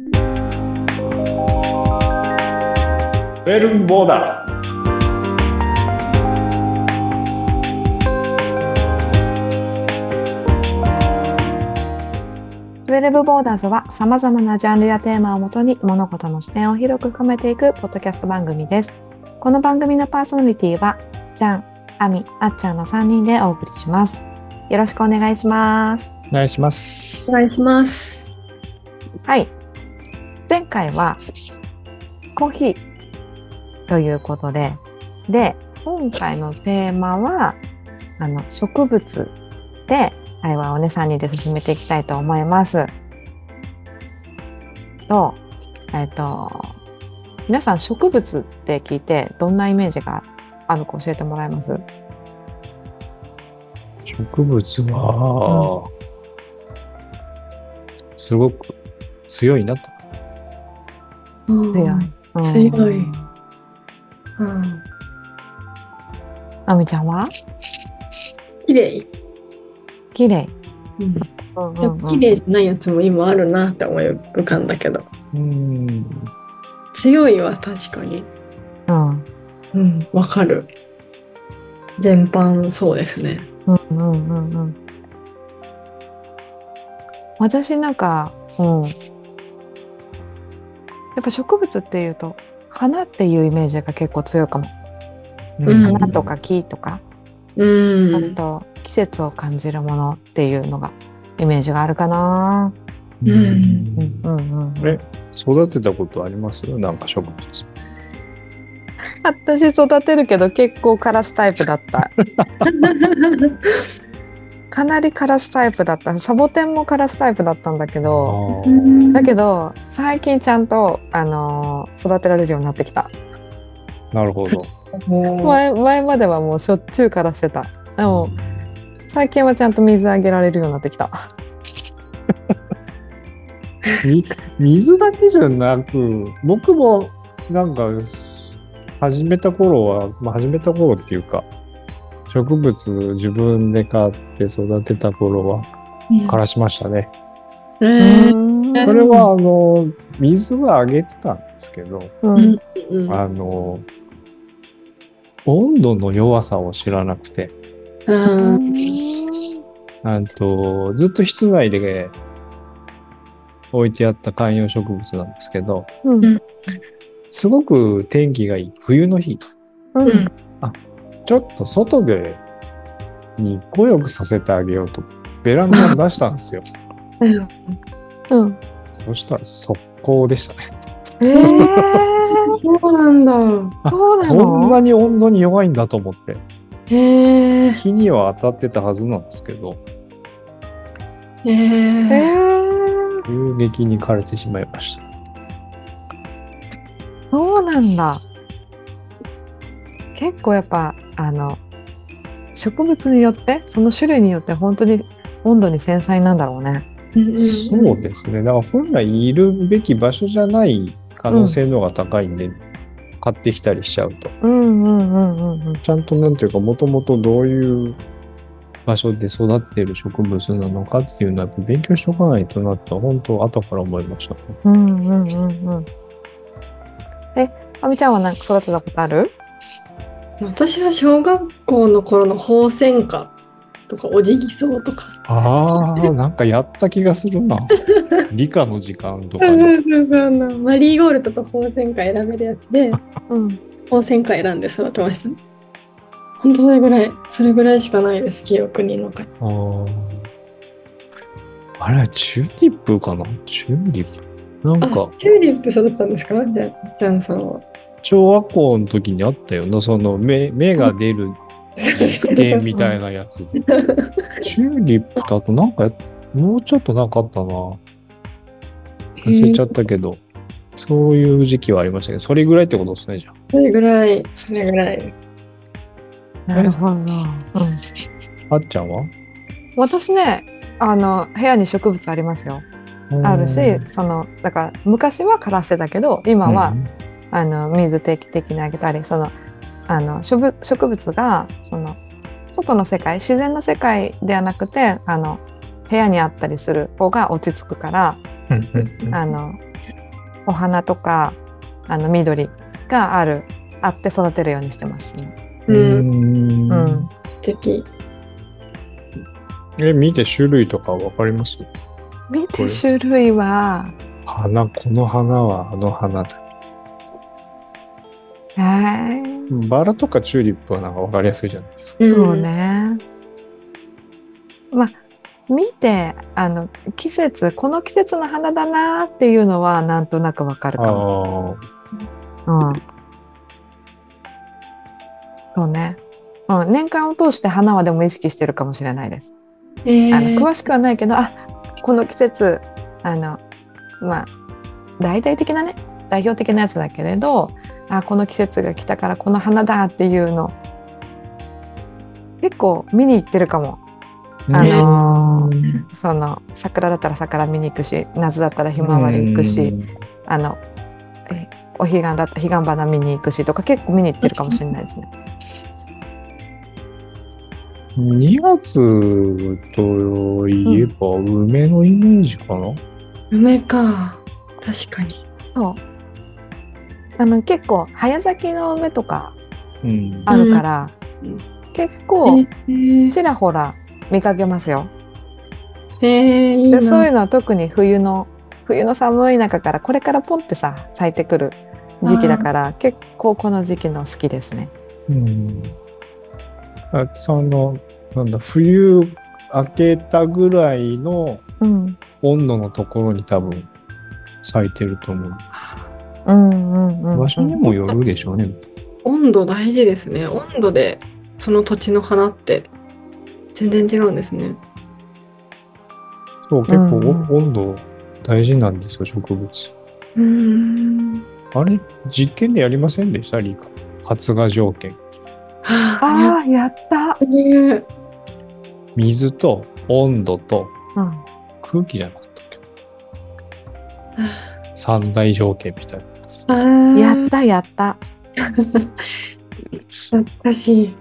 ウェルボーダウェルブボーダーズは様々なジャンルやテーマをもとに物事の視点を広く深めていくポッドキャスト番組です。この番組のパーソナリティは、ジャン、アミ、あっちゃんの3人でお送りします。よろしくお願いします。お願いしますお。願いします。はい。前回はコーヒーということで、で、今回のテーマは、あの、植物で会話をね、3人で進めていきたいと思います。と、えっ、と、皆さん植物って聞いてどんなイメージがあるか教えてもらえます？植物は、すごく強いなと。強強い。うん強いうん。あみちゃんは？綺麗。綺麗。うんやっぱ綺麗じゃないやつも今あるなって思い浮かんだけど。うん。強いは確かに。うんうん。わかる。全般そうですね。うんうんうんうん私なんか、うん、やっぱ植物っていうと花っていうイメージが結構強いかも、うん。花とか木とか、うん。あと季節を感じるものっていうのがイメージがあるかな、うん。うんうんうん、え育てたことあります？なんか植物。私育てるけど結構カラスタイプだった かなりカラスタイプだった。サボテンもカラスタイプだったんだけどだけど最近ちゃんと、あのー育てられるようになってきた。なるほど。前前まではもうしょっちゅうからしてた。でも最近はちゃんと水あげられるようになってきた。み水だけじゃなく、僕もなんか始めた頃は、まあ、始めた頃っていうか、植物自分で買って育てた頃は枯らしましたね。えー。それはあの水はあげてたんですけど、ううんんうん。あの温度の弱さを知らなくて、うんあとずっと室内で置いてあった観葉植物なんですけど、うん。すごく天気がいい。冬の日、うんちょっと外で日光浴させてあげようとベランダに出したんですよ。うんそしたら速攻でしたね。えー、そうなんだ。そうなこんのなに温度に弱いんだと思って、へえ。日には当たってたはずなんですけど、へええ。ー、急激に枯れてしまいました。そうなんだ結構やっぱあの植物によってその種類によって本当に温度に繊細なんだろうねそうですね。だから本来いるべき場所じゃない可能性の方が高いんで、買ってきたりしちゃうと。うんうんうんうんうんちゃんとなんていうか、もともとどういう場所で育っている植物なのかっていうのはやっぱ勉強しておかないとなと、本当後から思いましたね。うんうんうんうんえあみちゃんはなんか育てたことある？私は小学校の頃のホウセンカとかオジギソウとか。ああ、なんかやった気がするな。理科の時間とかそうで。そうそうマリーゴールドとホウセンカ選べるやつで うんホウセンカ選んで育てました。ほんとそれぐらい、それぐらいしかないです、記憶に残り。あーあれはチューリップかな？チューリップなんあか、チューリップ育てたんですか？じゃあ、ジャンさんは。小学校の時にあったよな、その芽芽が出る実験みたいなやつ。で。チューリップとあとなんかやもうちょっとなかったな。忘れちゃったけど、そういう時期はありましたけど、それぐらいってことですね、じゃあ。それぐらい、それぐらい。なるほど、うん、あっちゃんは？私ねあの部屋に植物ありますよ。あるしそのだから昔は枯らしてたけど今は、あの水定期的にあげたりそのあの植物植物がその外の世界自然の世界ではなくてあの部屋にあったりする方が落ち着くからうんうんうんあのお花とかあの緑があるあって育てるようにしてます、ね。う。うんん、素敵。え、見て種類とかわかります？見て種類は花、この花はあの花だ。えーバラとかチューリップはなんかわかりやすいじゃないですか。そうね。まあ見てあの季節この季節の花だなっていうのはなんとなくわかるあかも。あ。うん、そうね、うん。年間を通して花はでも意識してるかもしれないです。えーあの詳しくはないけどあこの季節あのまあ大々的なね代表的なやつだけれどあこの季節が来たからこの花だっていうの結構見に行ってるかも。あのーその桜だったら桜見に行くし夏だったらひまわり行くしあのえお彼岸だったら彼岸花見に行くしとか結構見に行ってるかもしれないですね。2月といえば梅のイメージかな、梅か。確かに。そうあの結構早咲きの梅とかうん。あるから、うん結構えー、ちらほら見かけますよ。えー、いいな。でそういうのは特に冬の冬の寒い中からこれからポンってさ咲いてくる時期だから結構この時期の好きですね。うん。あその、なんだ、冬明けたぐらいのうん、温度のところに多分咲いてると思う。うん場所にもよるでしょうね。温度大事ですね。温度でその土地の花って全然違うんですね。そう、結構温度大事なんですよ、植物。うーん。あれ、実験でやりませんでした？リカ。発芽条件。はあ、ああやった。水と温度とうん、空気じゃなかったっけ？三大条件みたいなやったやった。懐かしい。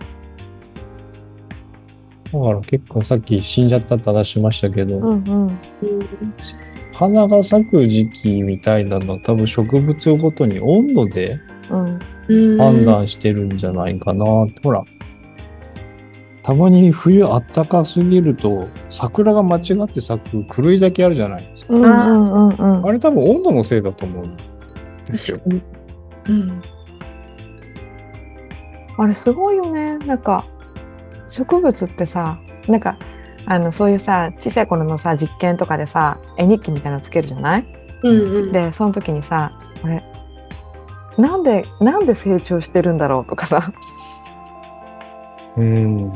だから結構さっき死んじゃったって話しましたけど、うんうんうん花が咲く時期みたいなのは多分植物ごとに温度でうんうん判断してるんじゃないかなって。ほら、たまに冬あったかすぎると桜が間違って咲く狂い咲きあるじゃないですか。うんうんうんうんあれ多分温度のせいだと思うんですよ。うん。あれすごいよねなんか植物ってさなんかあのそういうさ小さい頃のさ実験とかでさ絵日記みたいなのつけるじゃない？うんうん。でその時にさあれなんでなんで成長してるんだろうとかさうん。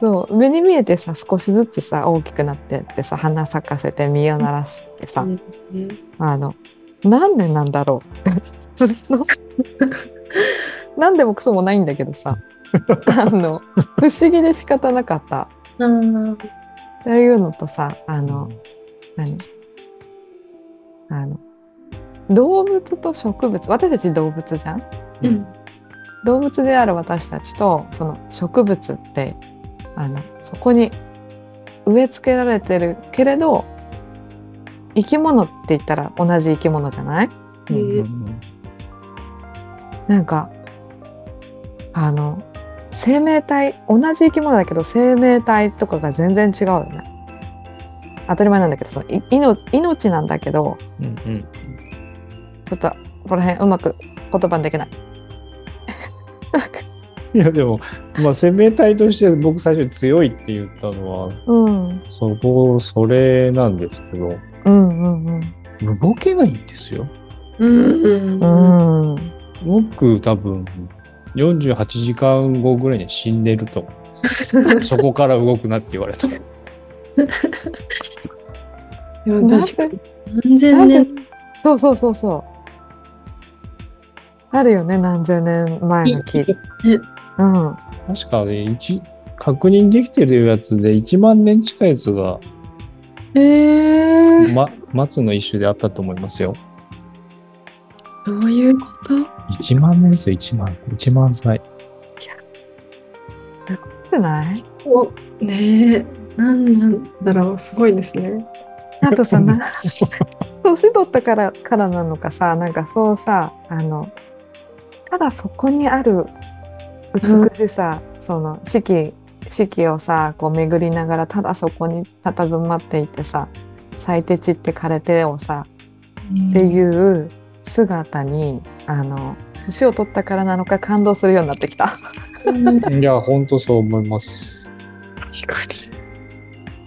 そう目に見えてさ少しずつさ大きくなってってさ花咲かせて実をならしてさ、うんあの何年なんだろう何 でもクソもないんだけどさ。あの不思議で仕方なかった。あー。っていうのとさあの何？あの動物と植物。私たち動物じゃん？うん。動物である私たちとその植物ってあのそこに植え付けられてるけれど生き物って言ったら同じ生き物じゃない？えー。なんかあの生命体同じ生き物だけど生命体とかが全然違うよね。当たり前なんだけどそのい命命なんだけどうんうん。ちょっとこの辺うまく言葉にできない。いやでも、まあ、生命体として僕最初に強いって言ったのはうん。そこそれなんですけどうんうん動けないんですよ。うんううん。ん。うん僕多分48時間後ぐらいに死んでると思います。そこから動くなって言われた。いや確かに。何千年。でそうそうそうそう。あるよね何千年前の木。うん。確かね、一確認できてるやつで1万年近いやつが、えー、ま、松の一種であったと思いますよ。どういうこと？1万年ですよ、1万。1万歳。じゃない？おねえ、なんなんだろう、すごいですね。あとさな 年取ったからからなのかさなんかそうさあのただそこにある美しさ、その四季四季をさこう巡りながらただそこに佇まっていてさ咲いて散って枯れてをさっていう姿にあの年を取ったからなのか感動するようになってきた。いや、ほんとそう思います。確か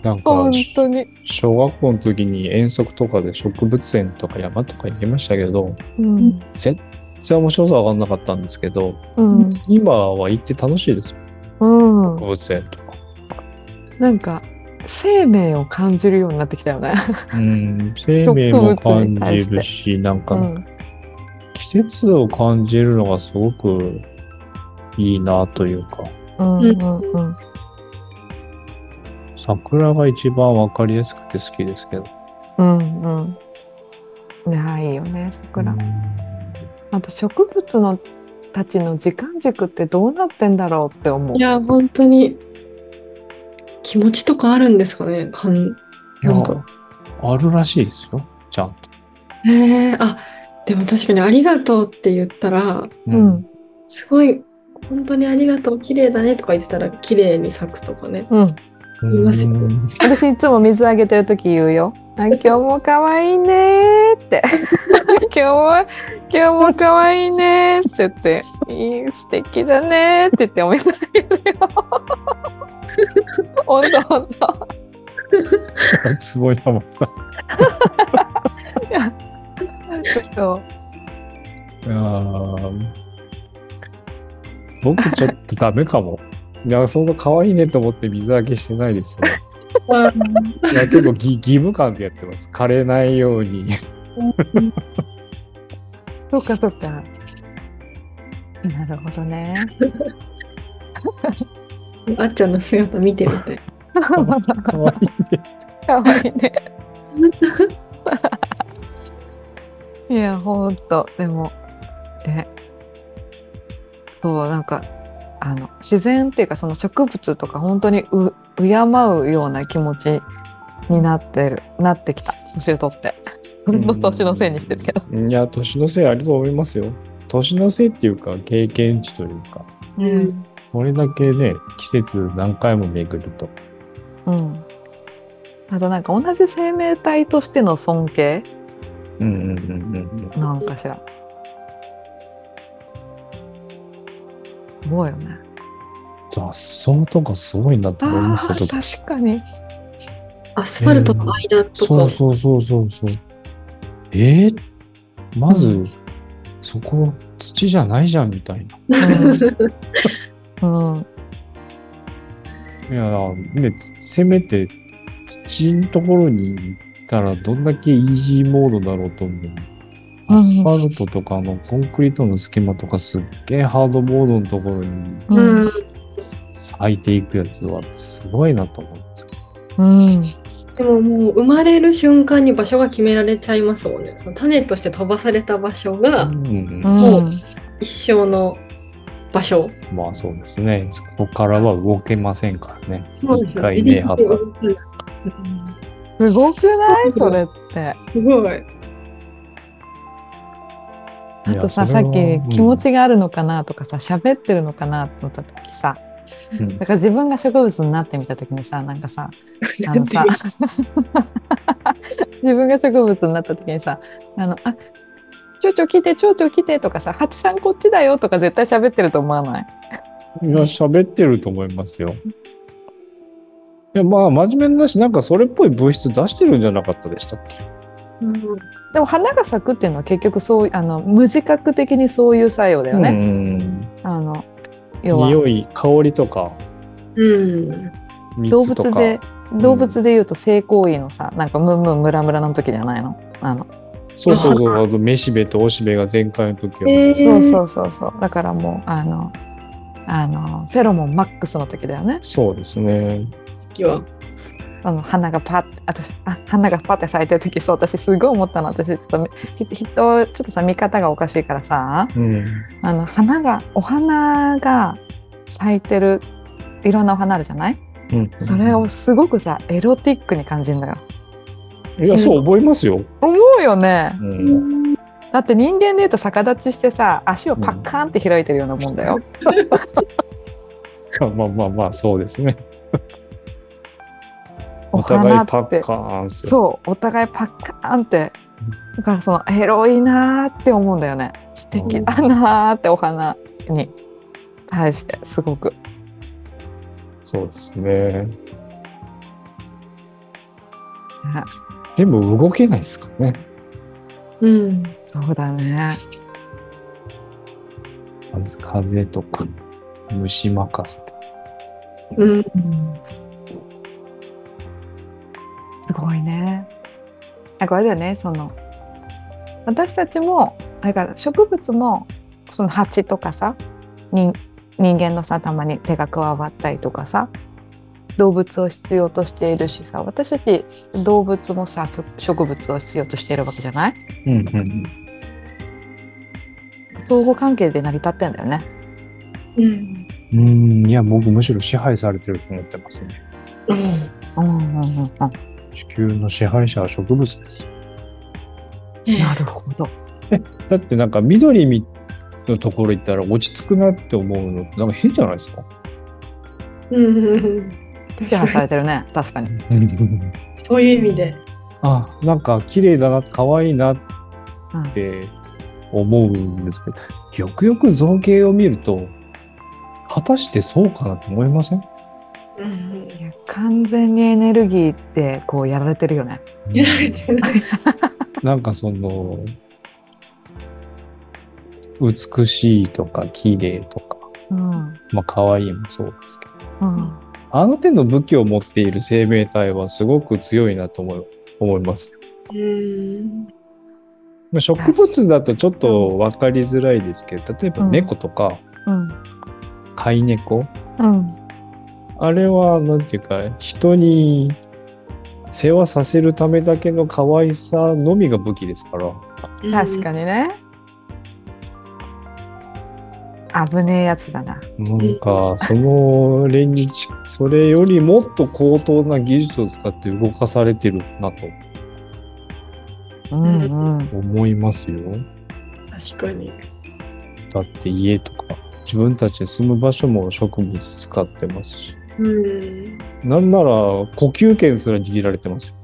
なんか本、当に。小学校の時に遠足とかで植物園とか山とか行きましたけど、うん全然面白さわかんなかったんですけど、うん今は行って楽しいですよ。うん、植物園とか。なんか生命を感じるようになってきたよね。うん、生命も感じるし、なんかうん季節を感じるのがすごくいいなというか、うんうんうん桜が一番わかりやすくて好きですけど。うんうん。いやいいよね桜。あと植物のたちの時間軸ってどうなってんだろうって思うに。い。や、本当に気持ちとかあるんですかね？かんなんかあるらしいですよ、ちゃんと。へえあでも確かにありがとうって言ったら、ううん。すごい、本当にありがとう、綺麗だねとか言ってたら、綺麗に咲くとかね。うん。言いますようん私いつも水あげてる時言うよ。あ今日も可愛いねーって。今日は今日も可愛いねーって言って、いい素敵だねーって言ってお水あげるよ。ほんとほんと。つぼやまだ。いやそういやー僕ちょっとダメかも。いや、そんな可愛いねと思って水あげしてないですよ。いや、結構義義務感でやってます。枯れないように。そうかそうか。なるほどね。あっちゃんの姿見てみて。可愛いね。かわいいね。いや、ほんと、でも、え、そう、なんか、あの、自然っていうか、その植物とか、本当にう、敬うような気持ちになってる、なってきた、年を取って。ほん と年のせいにしてるけど。いや、年のせいあると思いますよ。年のせいっていうか、経験値というか、うんこれだけね、季節何回も巡ると。うん。あとなんか同じ生命体としての尊敬うんうんうんうんうん。なんかしら。ごいよね。雑草とかすごいなと思いますよ。確かに。アスファルトの間とか。そうそうそうそうそう。えー、まず、うんそこ土じゃないじゃんみたいな。うん。いや、ね、つせめて土のところに行ったらどんだけイージーモードだろうと思う。アスファルトとかのコンクリートの隙間とかすっげえハードモードのところにうん。咲いていくやつはすごいなと思うんですけど。うん。でももう生まれる瞬間に場所が決められちゃいますもんね。その種として飛ばされた場所がうんもう一生の場所。まあそうですね。そこからは動けませんからね。一そうですね。すごくないそれって。すごい。あとさ、さっき気持ちがあるのかなとかさ、喋ってるのかなと思った時さ、うん。だから自分が植物になってみた時にさ、なんかさ、あのさ、自分が植物になった時にさ、あの、あ、蝶々来て、蝶々来てとかさ、蜂さんこっちだよとか絶対喋ってると思わない？いや、喋ってると思いますよ。いや、まあ、真面目な話、なんかそれっぽい物質出してるんじゃなかったでしたっけ？でも花が咲くっていうのは結局そういうあの無自覚的にそういう作用だよね。うん。あの要は。匂い、香りとか、とか。物で動物で言うと性行為のさなんかムンムンムラムラの時じゃないの？あの、そうそうそう、あと、めしべとおしべが前回の時は、えー。そうそうそうそう。だからもうあのあのフェロモンマックスの時だよね。そうですね。時は。あの花がパッ私あ花がパッて咲いてる時そう私すごい思ったの私ちょっとひ人ちょっとさ見方がおかしいからさうん。あの花がお花が咲いてるいろんなお花あるじゃない？うん、それをすごくさエロティックに感じるんだよ。いや、そう思いますよ。思うよねう。うんんだって人間で言うと逆立ちしてさ足をパッカーンって開いてるようなもんだよ。まあまあまあ、そうですね。おお互い花ってパッカーン。そうお互いパッカーンってだからそのエロいなーって思うんだよね素敵だなーってお花に対してすごくそうですね。でも動けないですからね。うんそうだね風風とか虫任せです。うんすごいね。なんかあれだよねその私たちもだから植物もその蜂とかさ人人間のさたまに手が加わったりとかさ動物を必要としているしさ私たち動物もさ植植物を必要としているわけじゃない？うんうん。相互関係で成り立ってんだよね。うん。うん。うん、いや、僕むしろ支配されてると思ってますね。うん。うんうんうんうん、地球の支配者は植物ですよ。なるほど。だってなんか緑みのところ行ったら落ち着くなって思うのってなんか変じゃないですか？うん支配されてるね確かに。そういう意味で。あ、なんか綺麗だな、可愛いなっうんて思うんですけど、よくよく造形を見ると、果たしてそうかなと思いません？うんいや完全にエネルギーってこうやられてるよね。やられてる。なんかその、美しいとか綺麗とか、うん。まあ可愛いもそうですけど、うん。あの手の武器を持っている生命体はすごく強いなと思い思いますよ。うん。まあ植物だとちょっと分かりづらいですけど、例えば猫とかうん。飼い猫、うんあれはなんていうか人に世話させるためだけの可愛さのみが武器ですから。確かにね。危ねえやつだな。なんか、その例にち、それよりもっと高等な技術を使って動かされてるなとうんうん。思いますよ。確かに。だって家とか、自分たちで住む場所も植物使ってますし。うんなんなら呼吸権すら握られてますよ。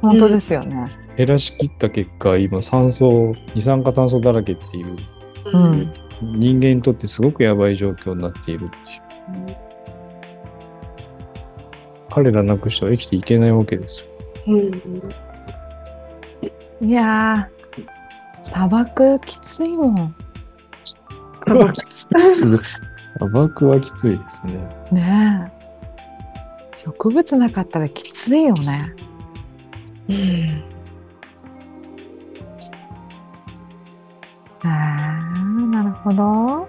本当ですよね。減らしきった結果、今酸素、二酸化炭素だらけっていう、うん人間にとってすごくやばい状況になっているっていう。彼らなくしては生きていけないわけですよ。うんいやー砂漠きついもん。砂漠きついです。砂漠はきついですね。ねえ。植物なかったらきついよね。うんあーなるほど。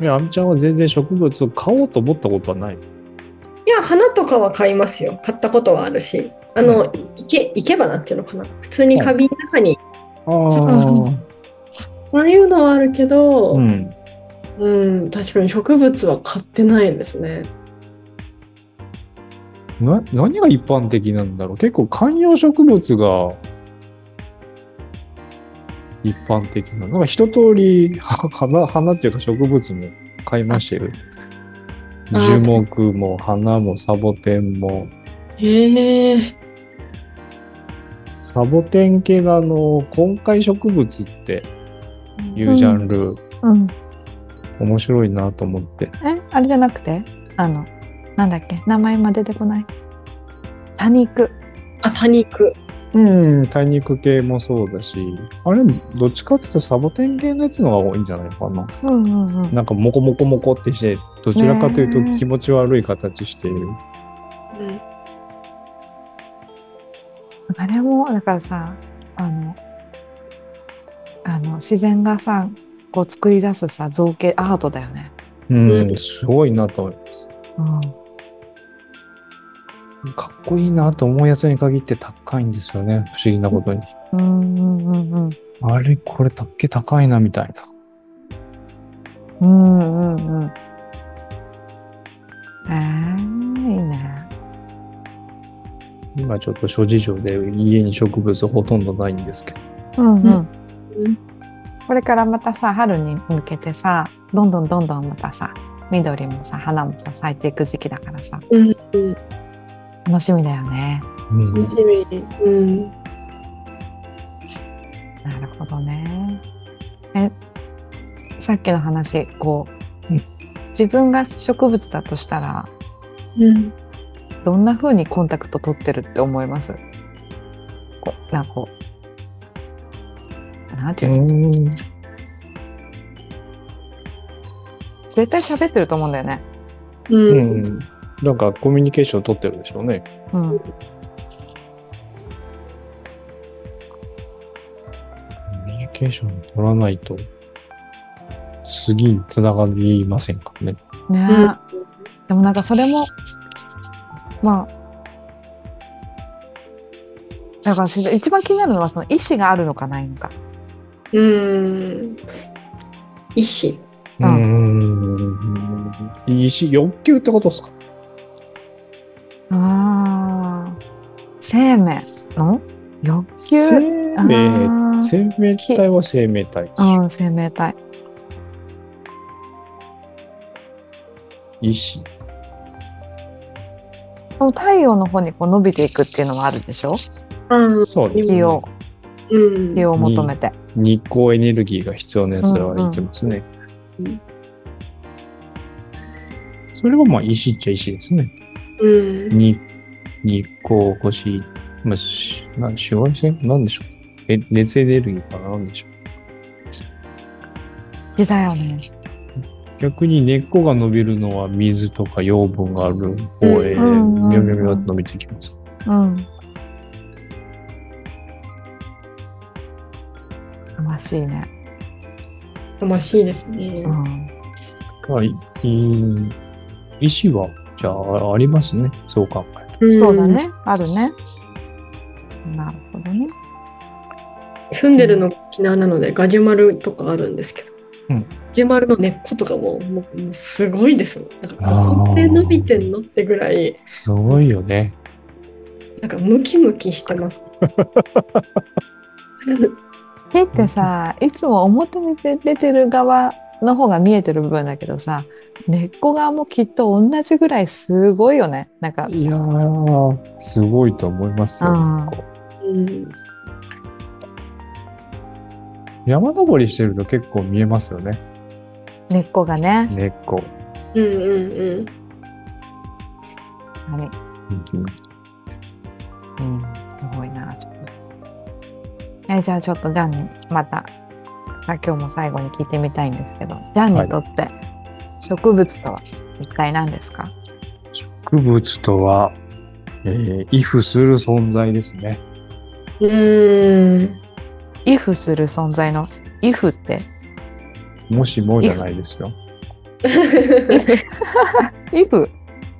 いや、あみちゃんは全然植物を買おうと思ったことはない。いや、花とかは買いますよ。買ったことはあるし。あの、いけ、いけばなっていうのかな。普通に花瓶の中に、ああああいうのはあるけど、ううん、ん。確かに植物は買ってないですね。な何が一般的なんだろう？結構観葉植物が一般的な。なんか一通りは 花、花っていうか植物も買いましたよ。あ樹木も花もサボテンも。へえ。サボテン系のあの根塊植物っていうジャンル、うん。面白いなと思って。え、あれじゃなくて？あの、なんだっけ？名前今出てこない？多肉。あ、多肉。うん、多肉系もそうだし、あれ、どっちかっていうとサボテン系のやつの方が多いんじゃないかな。うんうんうん。なんかモコモコモコってして、どちらかというと気持ち悪い形している。うんあれもだからさあのあの自然がさこう作り出すさ造形アートだよね。うん、うんすごいなと思います。うんかっこいいなと思うやつに限って高いんですよね。不思議なことに。うんうんうんうんあれ、これたっけ高いなみたいな。うんうんうん。えー、いいね。今ちょっと諸事情で家に植物ほとんどないんですけど。うんうんうんこれからまたさ春に向けてさどんどんどんどんまたさ緑もさ花もさ咲いていく時期だからさうんうん楽しみだよね。うん楽しみ。うん。なるほどね。えさっきの話こう、うん自分が植物だとしたらうん。どんな風にコンタクト取ってるって思います？こうなんかこうなんていうの、うん絶対喋ってると思うんだよね。う。うんん。なんかコミュニケーション取ってるでしょうね。うん、コミュニケーション取らないと次につながりませんからね。ね、うんでもなんかそれもまあだから一番気になるのはその意思があるのかないのか。うん。意志。うーん。意思、欲求ってことですか？ああ生命の？欲求？生あ命、ー。生命体は生命体。うん生命体。意志。その太陽の方にこう伸びていくっていうのもあるでしょ？うん。そうですね火。を求めて。日光エネルギーが必要なやつらは言ってますね。うんそれがまあ石っちゃ石ですね。うん。に日光、星、まあ、しな紫外線？なんでしょう？え熱エネルギーかな？なんでしょう？火だよね。逆に根っこが伸びるのは水とか養分がある方へ、うんうんみょみょみょっと伸びていきます。うん。魂ね。魂ですねう。ん。はい。い石は、じゃあ、ありますね。そう考えるそうだね。あるね。なるほどね。住んでるのが沖縄なのでガジュマルとかあるんですけど、うんガジュマルの根っことかももうすごいですもんなんかで伸びてんのってぐらいと。すごいよね。なんかムキムキしてます。火ってさ、いつも表に出てる側の方が見えてる部分だけどさ、根っこ側もきっと同じぐらいすごいよね。なんか、いやー、すごいと思いますよ。うん山登りしてると結構見えますよね。根っこがね。根っこ。うんうんうんはいうんうん、えじゃあちょっとジャンにまたさ今日も最後に聞いてみたいんですけど、ジャンにとって植物とは一体何ですか、植物とは、えー、イフする存在ですね。うん。イフする存在のイフって？もしもじゃないですよ。イフ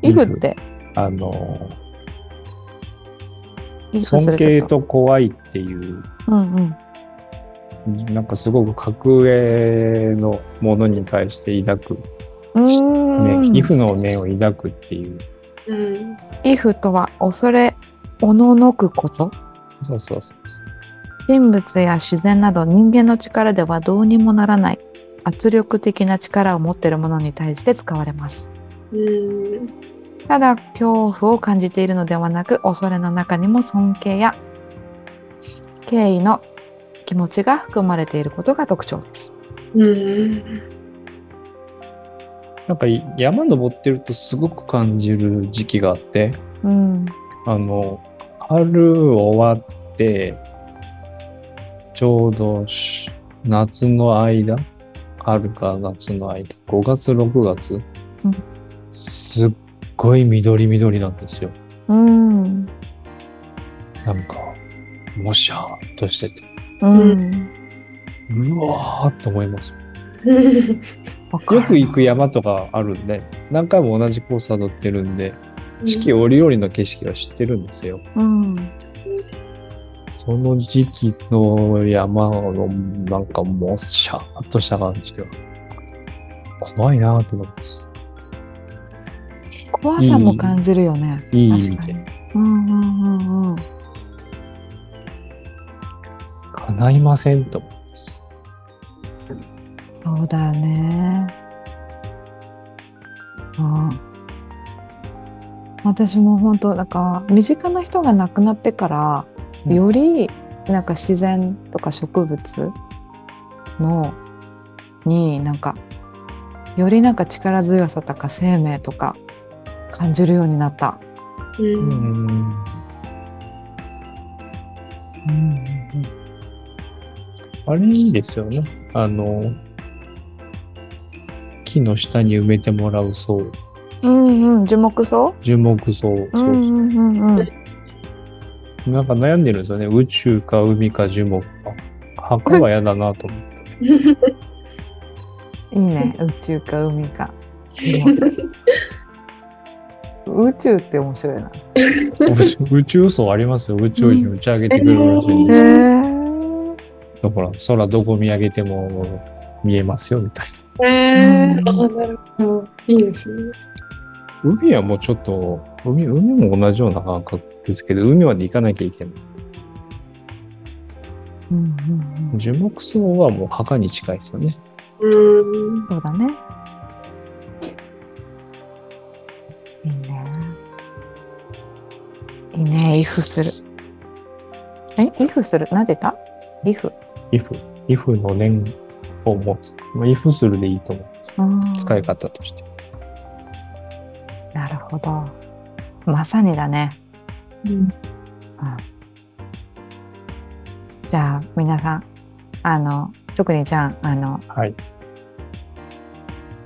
イフって？あの尊敬と怖いっていう、うんうん。なんかすごく格上のものに対して抱く、ね、イフの念を抱くっていう。うん。イフとは恐れおののくこと？そうそうそう。神仏や自然など人間の力ではどうにもならない圧力的な力を持っているものに対して使われます。うんただ恐怖を感じているのではなく恐れの中にも尊敬や敬意の気持ちが含まれていることが特徴です。うん。なんか山登ってるとすごく感じる時期があって、うん。あの、春終わって、ちょうどし夏の間、春か夏の間、5月、6月、うん。すっごい緑緑なんですよ。うんなんか、もしゃーっとしてて、うんうわーっと思います。よく行く山とかあるんで、何回も同じコース辿ってるんで、四季折々の景色は知ってるんですよ。うんその時期の山のなんかもうシャーっとした感じが怖いなと思います。怖さも感じるよねいい確かにうんうんうんうん。叶いませんと。そうだよね。うん。私も本当なんか身近な人が亡くなってから、うんよりなんか自然とか植物のになんかよりなんか力強さとか生命とか感じるようになった。ううんん。うんあれいいですよね。あの、木の下に埋めてもらう層、うんうん樹木葬樹木層、うそうんうんうんうんなんか悩んでるんですよね。宇宙か海か樹木か。墓は嫌だなと思って。いいね宇宙か海か。宇宙って面白いな。宇宙宇宙層ありますよ。宇宙人打ち上げてくれるらしいんへですよ。ーだから空どこ見上げても見えますよみたいな。えー、うんあなるほど。いいですね。海はもうちょっと、海海も同じような感覚ですけど、海まで行かなきゃいけない。うんうんうん樹木層はもう墓に近いですよね。うん。そうだね。いいね、イフする。え、イフする？なんて言った？イフ。イフ、イフの念を持つ。まあ、イフするでいいと思うんです。うん使い方として。なるほど。まさにだね。うんうんじゃあ、皆さん、あの、特にじゃん、あの、はい。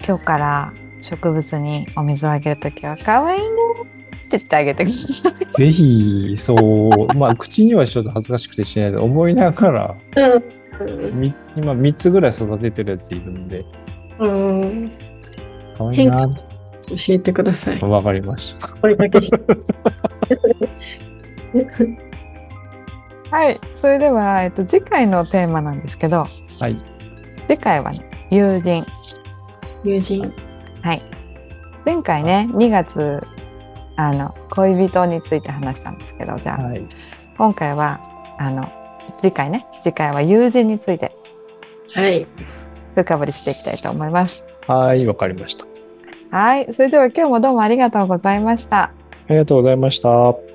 今日から植物にお水をあげるときは、かわいいねってあげてください。ぜひ、そう、まあ、口にはちょっと恥ずかしくてしないで、思いながら、うんみ今3つぐらい育ててるやついるんで、うん。かわいいな。教えてください。わかりました。これだけ。はい、それでは、えっと、次回のテーマなんですけど、はい。次回はね、友人。友人。はい。前回ね、2月、あの、恋人について話したんですけど、じゃあ、はい。今回は、あの、次回ね、次回は友人についてはい。深掘りしていきたいと思います。はい、わかりました。はい、それでは今日もどうもありがとうございました。ありがとうございました。